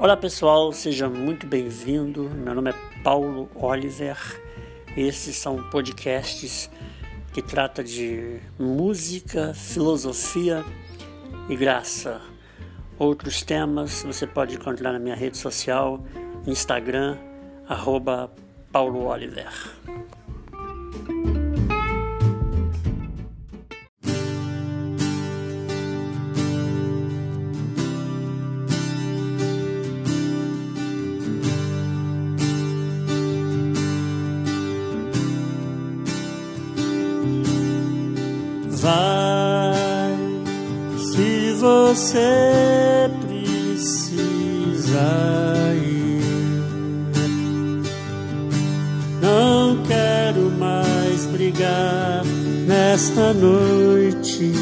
Olá pessoal, seja muito bem-vindo. Meu nome é Paulo Oliver. Esses são podcasts que trata de música, filosofia e graça. Outros temas você pode encontrar na minha rede social, Instagram, arroba Paulo Oliver. Vai se você precisa ir. Não quero mais brigar nesta noite.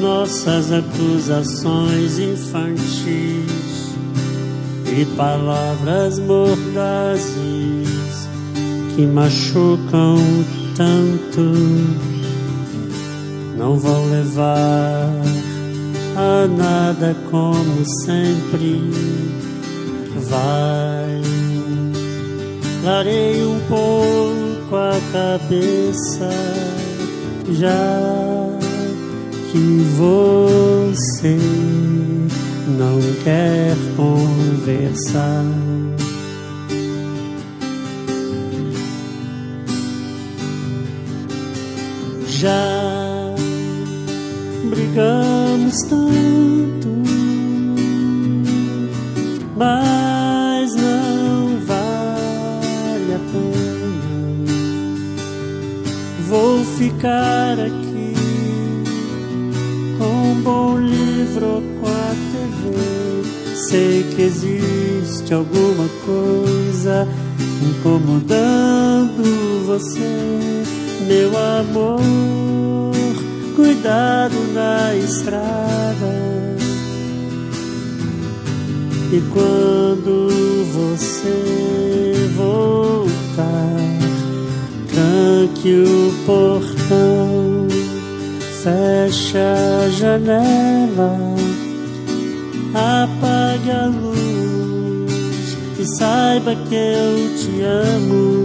Nossas acusações infantis e palavras mordazes que machucam tanto não vão levar a nada como sempre. Vai, clarei um pouco a cabeça, já que você não quer conversar. Já brigamos tanto, mas não vale a pena. Vou ficar aqui com um bom livro com a TV. Sei que existe alguma coisa incomodando você, meu amor cuidado na estrada. E quando você voltar, tranque o portão, feche a janela, apague a luz e saiba que eu te amo